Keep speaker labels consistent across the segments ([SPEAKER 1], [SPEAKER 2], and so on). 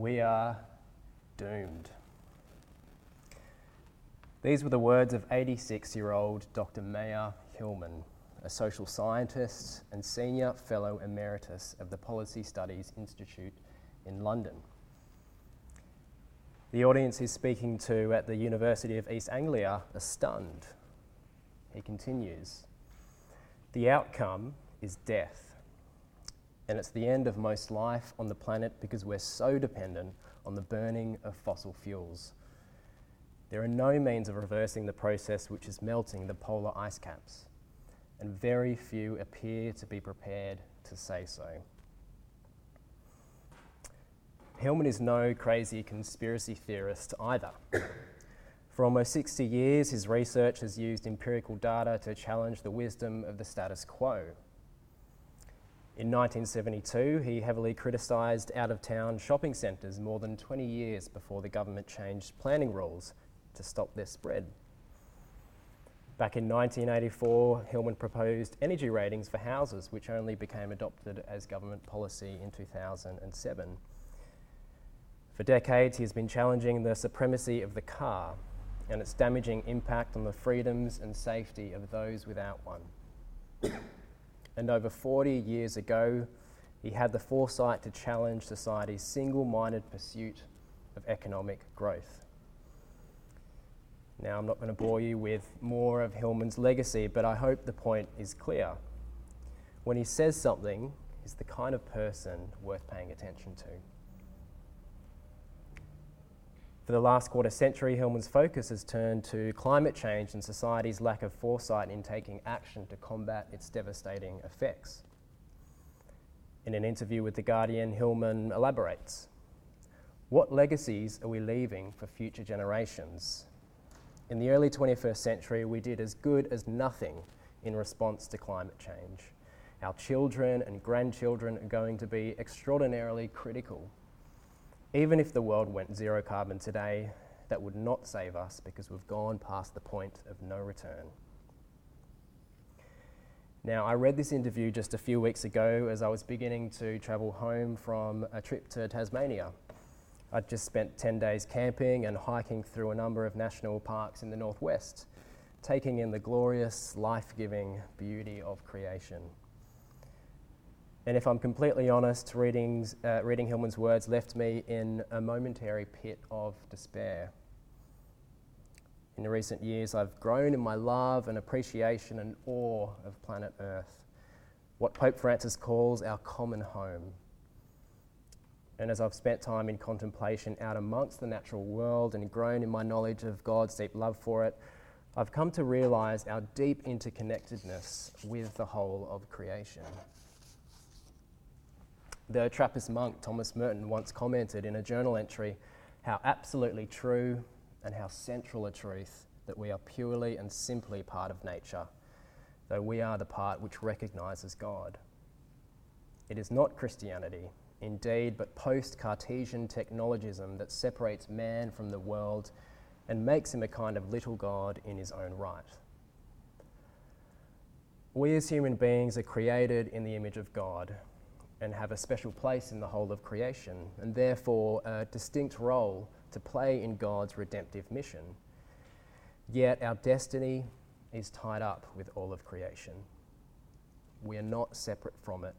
[SPEAKER 1] We are doomed. These were the words of 86 year old Dr. Mayer Hillman, a social scientist and senior fellow emeritus of the Policy Studies Institute in London. The audience he's speaking to at the University of East Anglia are stunned. He continues The outcome is death. And it's the end of most life on the planet because we're so dependent on the burning of fossil fuels. There are no means of reversing the process which is melting the polar ice caps, and very few appear to be prepared to say so. Hillman is no crazy conspiracy theorist either. For almost 60 years, his research has used empirical data to challenge the wisdom of the status quo. In 1972, he heavily criticised out of town shopping centres more than 20 years before the government changed planning rules to stop their spread. Back in 1984, Hillman proposed energy ratings for houses, which only became adopted as government policy in 2007. For decades, he has been challenging the supremacy of the car and its damaging impact on the freedoms and safety of those without one. And over 40 years ago, he had the foresight to challenge society's single minded pursuit of economic growth. Now, I'm not going to bore you with more of Hillman's legacy, but I hope the point is clear. When he says something, he's the kind of person worth paying attention to. For the last quarter century, Hillman's focus has turned to climate change and society's lack of foresight in taking action to combat its devastating effects. In an interview with The Guardian, Hillman elaborates What legacies are we leaving for future generations? In the early 21st century, we did as good as nothing in response to climate change. Our children and grandchildren are going to be extraordinarily critical even if the world went zero carbon today, that would not save us because we've gone past the point of no return. Now, I read this interview just a few weeks ago as I was beginning to travel home from a trip to Tasmania. I'd just spent 10 days camping and hiking through a number of national parks in the northwest, taking in the glorious, life giving beauty of creation. And if I'm completely honest, reading, uh, reading Hillman's words left me in a momentary pit of despair. In the recent years, I've grown in my love and appreciation and awe of planet Earth, what Pope Francis calls our common home. And as I've spent time in contemplation out amongst the natural world and grown in my knowledge of God's deep love for it, I've come to realize our deep interconnectedness with the whole of creation. The Trappist monk Thomas Merton once commented in a journal entry how absolutely true and how central a truth that we are purely and simply part of nature, though we are the part which recognizes God. It is not Christianity, indeed, but post Cartesian technologism that separates man from the world and makes him a kind of little God in his own right. We as human beings are created in the image of God, and have a special place in the whole of creation, and therefore a distinct role to play in God's redemptive mission. Yet our destiny is tied up with all of creation. We are not separate from it,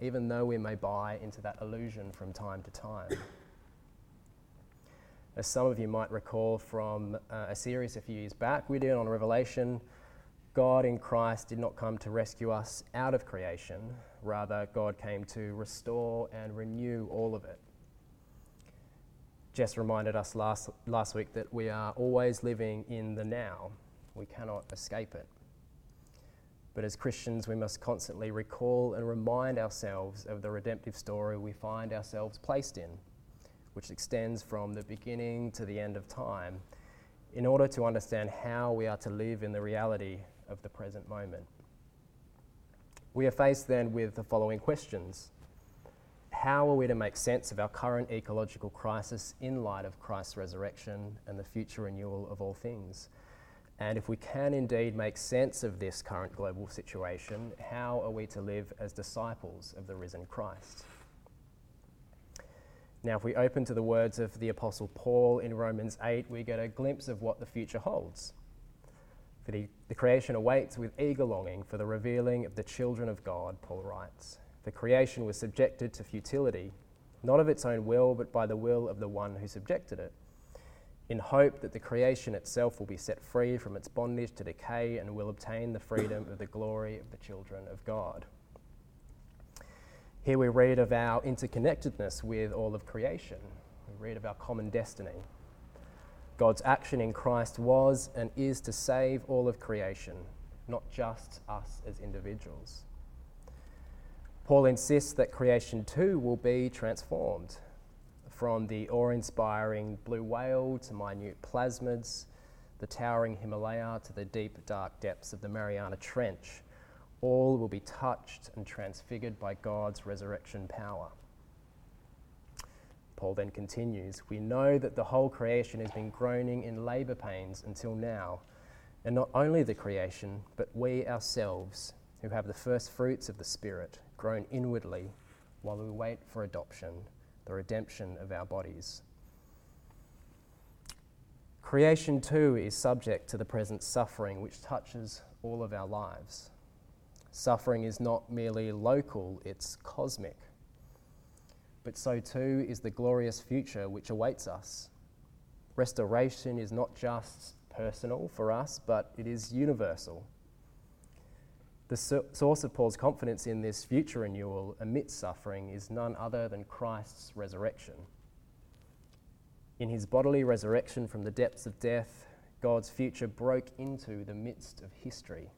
[SPEAKER 1] even though we may buy into that illusion from time to time. As some of you might recall from uh, a series a few years back we did on Revelation, God in Christ did not come to rescue us out of creation, rather, God came to restore and renew all of it. Jess reminded us last, last week that we are always living in the now, we cannot escape it. But as Christians, we must constantly recall and remind ourselves of the redemptive story we find ourselves placed in, which extends from the beginning to the end of time, in order to understand how we are to live in the reality of the present moment. We are faced then with the following questions How are we to make sense of our current ecological crisis in light of Christ's resurrection and the future renewal of all things? And if we can indeed make sense of this current global situation, how are we to live as disciples of the risen Christ? Now, if we open to the words of the Apostle Paul in Romans 8, we get a glimpse of what the future holds. For the, the creation awaits with eager longing for the revealing of the children of God, Paul writes. The creation was subjected to futility, not of its own will, but by the will of the one who subjected it, in hope that the creation itself will be set free from its bondage to decay and will obtain the freedom of the glory of the children of God. Here we read of our interconnectedness with all of creation. We read of our common destiny. God's action in Christ was and is to save all of creation, not just us as individuals. Paul insists that creation too will be transformed from the awe inspiring blue whale to minute plasmids, the towering Himalaya to the deep, dark depths of the Mariana Trench all will be touched and transfigured by God's resurrection power. Paul then continues We know that the whole creation has been groaning in labour pains until now, and not only the creation, but we ourselves, who have the first fruits of the Spirit, groan inwardly while we wait for adoption, the redemption of our bodies. Creation too is subject to the present suffering which touches all of our lives. Suffering is not merely local, it's cosmic. But so too is the glorious future which awaits us. Restoration is not just personal for us, but it is universal. The so- source of Paul's confidence in this future renewal amidst suffering is none other than Christ's resurrection. In his bodily resurrection from the depths of death, God's future broke into the midst of history.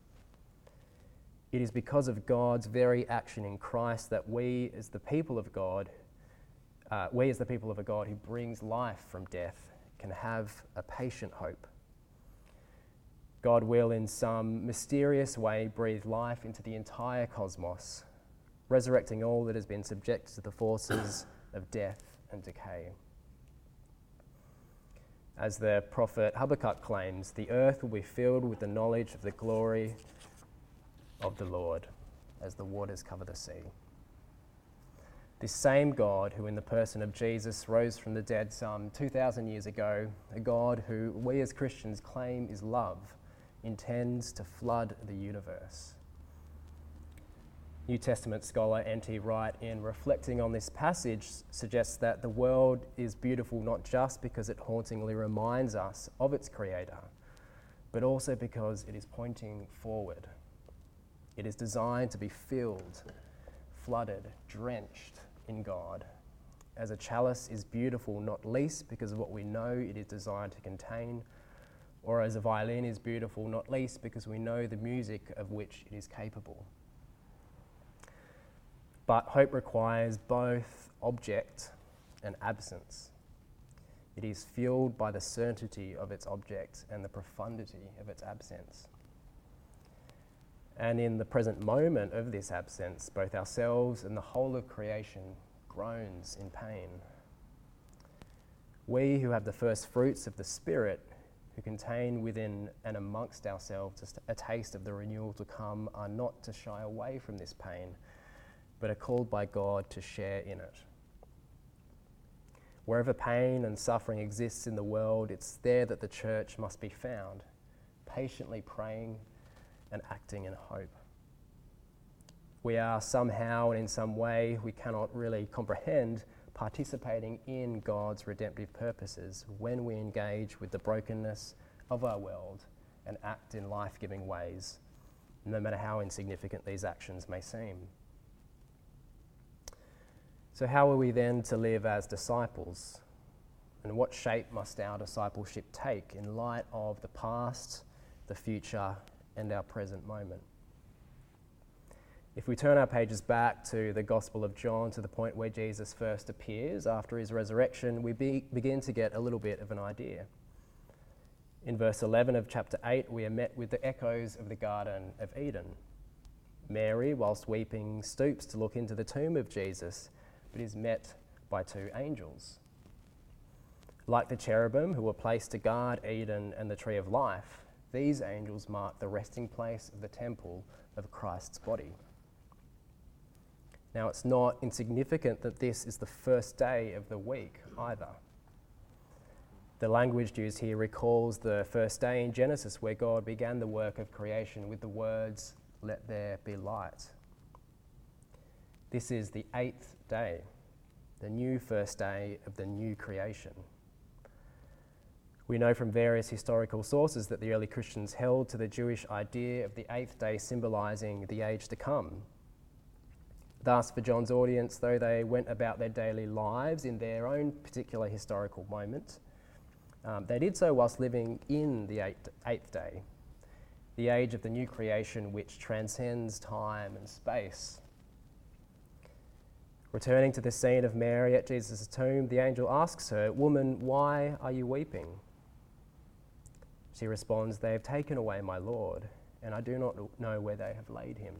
[SPEAKER 1] It is because of God's very action in Christ that we, as the people of God, uh, we, as the people of a God who brings life from death, can have a patient hope. God will, in some mysterious way, breathe life into the entire cosmos, resurrecting all that has been subject to the forces of death and decay. As the prophet Habakkuk claims, the earth will be filled with the knowledge of the glory of the Lord as the waters cover the sea. This same God, who in the person of Jesus rose from the dead some 2,000 years ago, a God who we as Christians claim is love, intends to flood the universe. New Testament scholar N.T. Wright, in reflecting on this passage, suggests that the world is beautiful not just because it hauntingly reminds us of its Creator, but also because it is pointing forward it is designed to be filled, flooded, drenched in God. As a chalice is beautiful, not least because of what we know it is designed to contain, or as a violin is beautiful, not least because we know the music of which it is capable. But hope requires both object and absence. It is fueled by the certainty of its object and the profundity of its absence. And in the present moment of this absence, both ourselves and the whole of creation groans in pain. We who have the first fruits of the Spirit, who contain within and amongst ourselves a taste of the renewal to come, are not to shy away from this pain, but are called by God to share in it. Wherever pain and suffering exists in the world, it's there that the church must be found, patiently praying and acting in hope. We are somehow and in some way we cannot really comprehend participating in God's redemptive purposes when we engage with the brokenness of our world and act in life giving ways, no matter how insignificant these actions may seem. So, how are we then to live as disciples? And what shape must our discipleship take in light of the past, the future, and our present moment. If we turn our pages back to the Gospel of John to the point where Jesus first appears after his resurrection, we be, begin to get a little bit of an idea. In verse 11 of chapter 8, we are met with the echoes of the Garden of Eden. Mary, whilst weeping, stoops to look into the tomb of Jesus, but is met by two angels. Like the cherubim who were placed to guard Eden and the tree of life, these angels mark the resting place of the temple of Christ's body. Now, it's not insignificant that this is the first day of the week either. The language used here recalls the first day in Genesis where God began the work of creation with the words, Let there be light. This is the eighth day, the new first day of the new creation. We know from various historical sources that the early Christians held to the Jewish idea of the eighth day symbolizing the age to come, Thus, for John's audience, though they went about their daily lives in their own particular historical moment, um, they did so whilst living in the eighth, eighth day, the age of the new creation which transcends time and space. Returning to the scene of Mary at Jesus' tomb, the angel asks her, Woman, why are you weeping? She responds, They have taken away my Lord, and I do not know where they have laid him.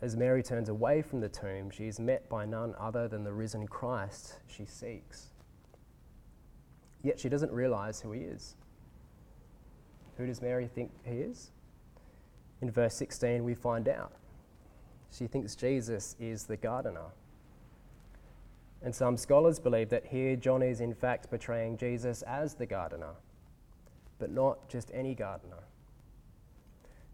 [SPEAKER 1] As Mary turns away from the tomb, she is met by none other than the risen Christ she seeks. Yet she doesn't realize who he is. Who does Mary think he is? In verse 16, we find out. She thinks Jesus is the gardener. And some scholars believe that here John is in fact portraying Jesus as the gardener, but not just any gardener.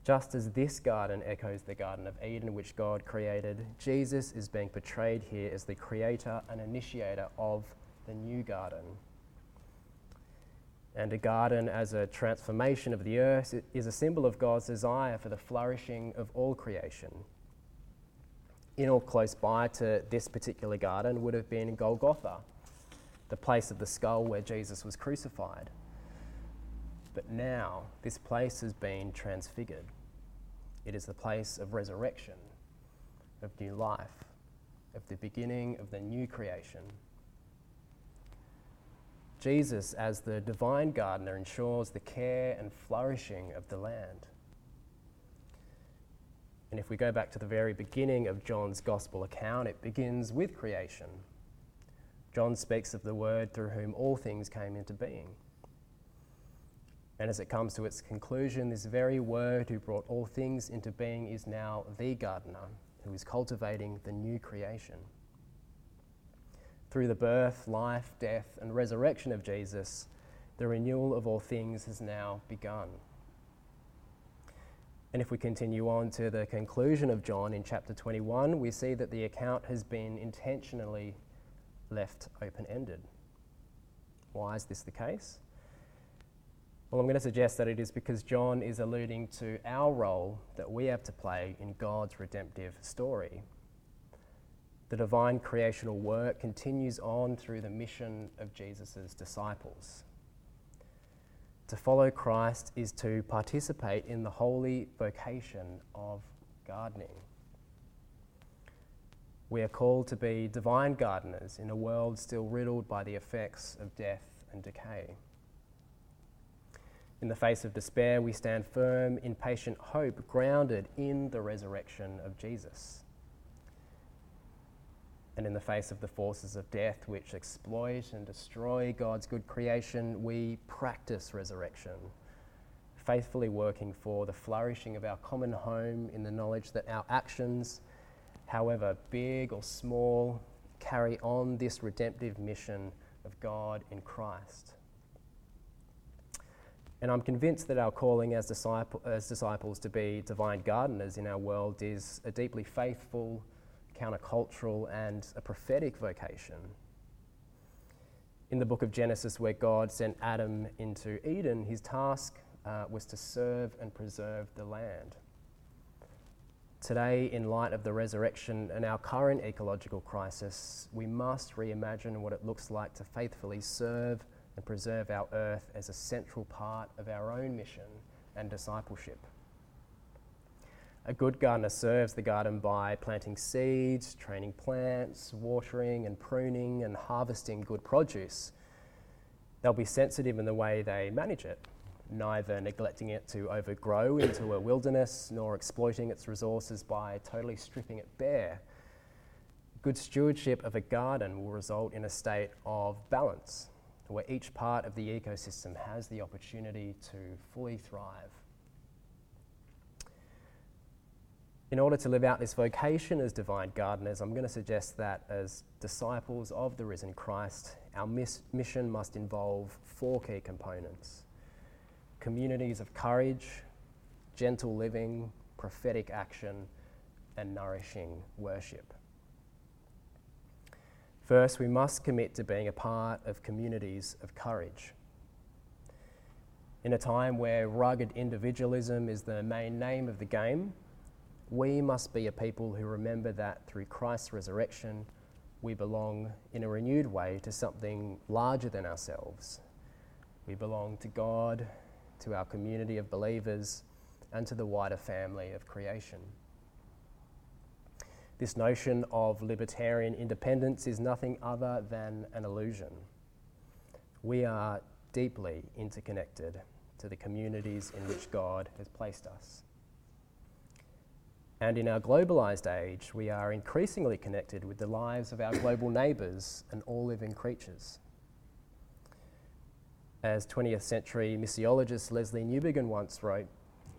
[SPEAKER 1] Just as this garden echoes the Garden of Eden, which God created, Jesus is being portrayed here as the creator and initiator of the new garden. And a garden, as a transformation of the earth, is a symbol of God's desire for the flourishing of all creation. In or close by to this particular garden would have been Golgotha, the place of the skull where Jesus was crucified. But now this place has been transfigured. It is the place of resurrection, of new life, of the beginning of the new creation. Jesus, as the divine gardener, ensures the care and flourishing of the land. And if we go back to the very beginning of John's gospel account, it begins with creation. John speaks of the Word through whom all things came into being. And as it comes to its conclusion, this very Word who brought all things into being is now the gardener who is cultivating the new creation. Through the birth, life, death, and resurrection of Jesus, the renewal of all things has now begun. And if we continue on to the conclusion of John in chapter 21, we see that the account has been intentionally left open ended. Why is this the case? Well, I'm going to suggest that it is because John is alluding to our role that we have to play in God's redemptive story. The divine creational work continues on through the mission of Jesus' disciples. To follow Christ is to participate in the holy vocation of gardening. We are called to be divine gardeners in a world still riddled by the effects of death and decay. In the face of despair, we stand firm in patient hope, grounded in the resurrection of Jesus. And in the face of the forces of death which exploit and destroy God's good creation, we practice resurrection, faithfully working for the flourishing of our common home in the knowledge that our actions, however big or small, carry on this redemptive mission of God in Christ. And I'm convinced that our calling as, disciple, as disciples to be divine gardeners in our world is a deeply faithful, countercultural, and a prophetic vocation. In the book of Genesis, where God sent Adam into Eden, his task uh, was to serve and preserve the land. Today, in light of the resurrection and our current ecological crisis, we must reimagine what it looks like to faithfully serve and preserve our earth as a central part of our own mission and discipleship. A good gardener serves the garden by planting seeds, training plants, watering and pruning and harvesting good produce. They'll be sensitive in the way they manage it, neither neglecting it to overgrow into a wilderness nor exploiting its resources by totally stripping it bare. Good stewardship of a garden will result in a state of balance where each part of the ecosystem has the opportunity to fully thrive. In order to live out this vocation as divine gardeners, I'm going to suggest that as disciples of the risen Christ, our miss- mission must involve four key components communities of courage, gentle living, prophetic action, and nourishing worship. First, we must commit to being a part of communities of courage. In a time where rugged individualism is the main name of the game, we must be a people who remember that through Christ's resurrection, we belong in a renewed way to something larger than ourselves. We belong to God, to our community of believers, and to the wider family of creation. This notion of libertarian independence is nothing other than an illusion. We are deeply interconnected to the communities in which God has placed us. And in our globalised age, we are increasingly connected with the lives of our global neighbours and all living creatures. As 20th century missiologist Lesslie Newbigin once wrote,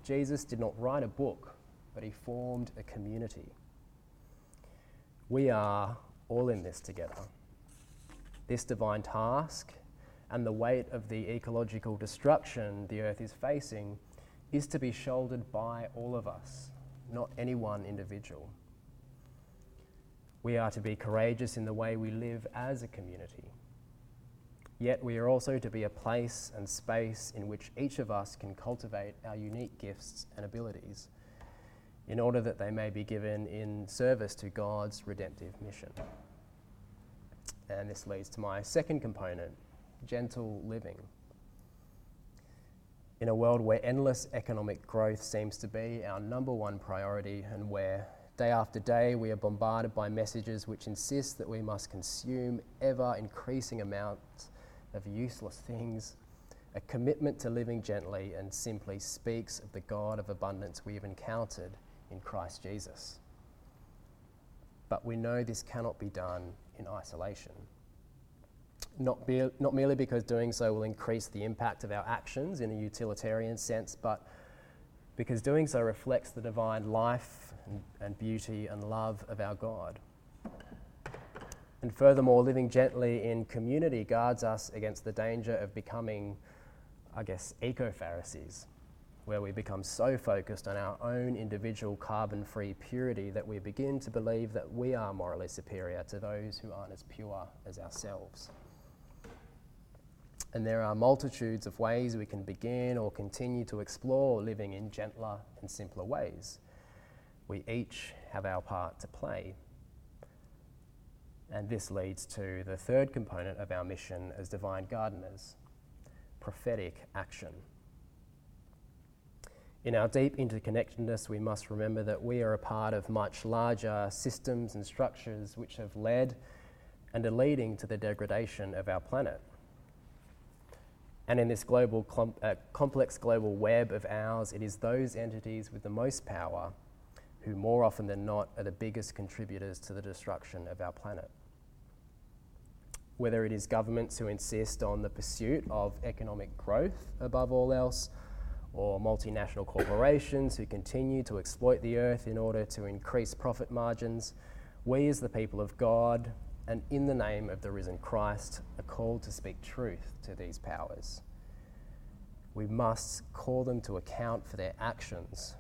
[SPEAKER 1] Jesus did not write a book, but he formed a community. We are all in this together. This divine task and the weight of the ecological destruction the earth is facing is to be shouldered by all of us not any one individual. We are to be courageous in the way we live as a community. Yet we are also to be a place and space in which each of us can cultivate our unique gifts and abilities in order that they may be given in service to God's redemptive mission. And this leads to my second component gentle living. In a world where endless economic growth seems to be our number one priority, and where day after day we are bombarded by messages which insist that we must consume ever increasing amounts of useless things, a commitment to living gently and simply speaks of the God of abundance we have encountered in Christ Jesus. But we know this cannot be done in isolation not, be, not merely because doing so will increase the impact of our actions in a utilitarian sense, but because doing so reflects the divine life and, and beauty and love of our God. And furthermore, living gently in community guards us against the danger of becoming, I guess, eco Pharisees, where we become so focused on our own individual carbon free purity that we begin to believe that we are morally superior to those who aren't as pure as ourselves. And there are multitudes of ways we can begin or continue to explore living in gentler and simpler ways. We each have our part to play. And this leads to the third component of our mission as divine gardeners prophetic action. In our deep interconnectedness, we must remember that we are a part of much larger systems and structures which have led and are leading to the degradation of our planet. And in this global com- uh, complex global web of ours, it is those entities with the most power who, more often than not, are the biggest contributors to the destruction of our planet. Whether it is governments who insist on the pursuit of economic growth above all else, or multinational corporations who continue to exploit the earth in order to increase profit margins, we as the people of God and in the name of the risen Christ, are called to speak truth to these powers. We must call them to account for their actions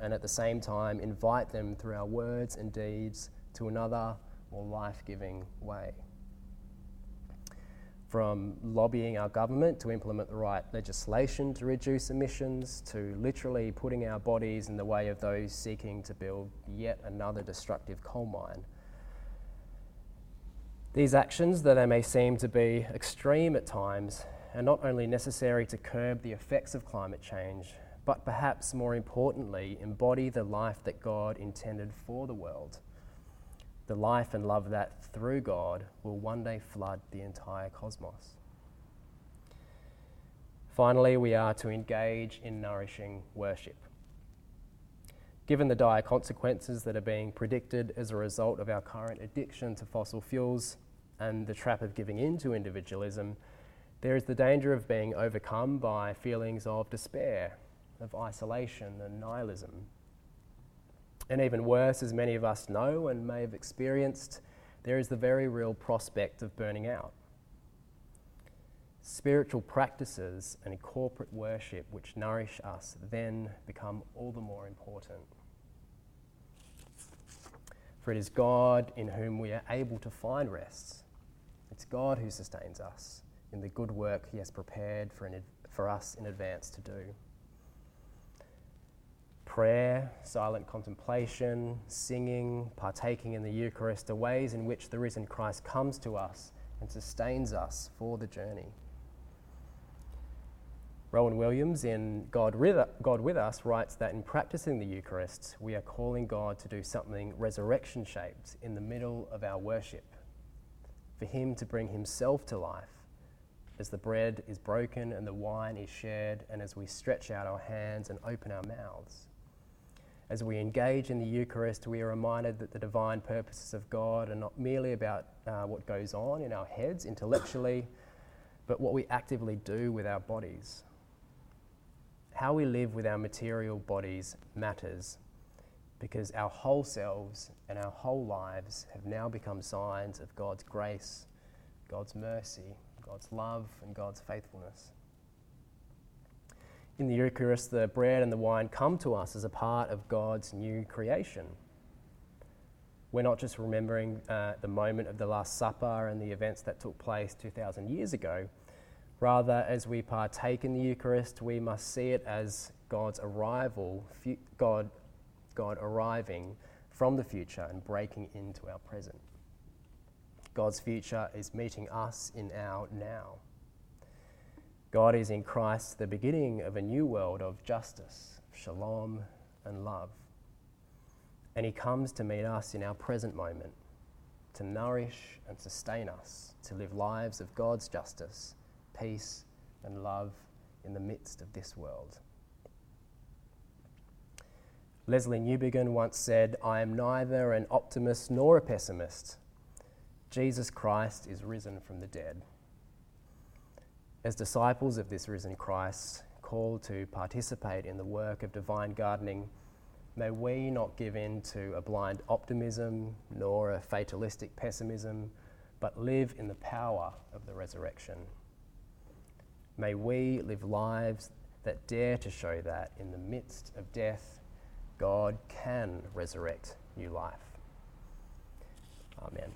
[SPEAKER 1] and at the same time invite them through our words and deeds to another more life giving way. From lobbying our government to implement the right legislation to reduce emissions, to literally putting our bodies in the way of those seeking to build yet another destructive coal mine these actions, though they may seem to be extreme at times, are not only necessary to curb the effects of climate change, but perhaps more importantly, embody the life that God intended for the world. The life and love that, through God, will one day flood the entire cosmos. Finally, we are to engage in nourishing worship. Given the dire consequences that are being predicted as a result of our current addiction to fossil fuels and the trap of giving in to individualism, there is the danger of being overcome by feelings of despair, of isolation and nihilism. And even worse, as many of us know and may have experienced, there is the very real prospect of burning out. Spiritual practices and corporate worship which nourish us then become all the more important. For it is God in whom we are able to find rest. It's God who sustains us in the good work He has prepared for, for us in advance to do. Prayer, silent contemplation, singing, partaking in the Eucharist are ways in which the risen Christ comes to us and sustains us for the journey. Rowan Williams in God with, Us writes that in practicing the Eucharist, we are calling God to do something resurrection shaped in the middle of our worship, for Him to bring Himself to life as the bread is broken and the wine is shared, and as we stretch out our hands and open our mouths. As we engage in the Eucharist, we are reminded that the divine purposes of God are not merely about uh, what goes on in our heads intellectually, but what we actively do with our bodies. How we live with our material bodies matters because our whole selves and our whole lives have now become signs of God's grace, God's mercy, God's love, and God's faithfulness. In the Eucharist, the bread and the wine come to us as a part of God's new creation. We're not just remembering uh, the moment of the Last Supper and the events that took place 2,000 years ago. Rather, as we partake in the Eucharist, we must see it as God's arrival, God, God arriving from the future and breaking into our present. God's future is meeting us in our now. God is in Christ the beginning of a new world of justice, shalom, and love. And He comes to meet us in our present moment, to nourish and sustain us, to live lives of God's justice, peace, and love in the midst of this world. Lesslie Newbigin once said, I am neither an optimist nor a pessimist. Jesus Christ is risen from the dead. As disciples of this risen Christ, called to participate in the work of divine gardening, may we not give in to a blind optimism nor a fatalistic pessimism, but live in the power of the resurrection. May we live lives that dare to show that in the midst of death, God can resurrect new life. Amen.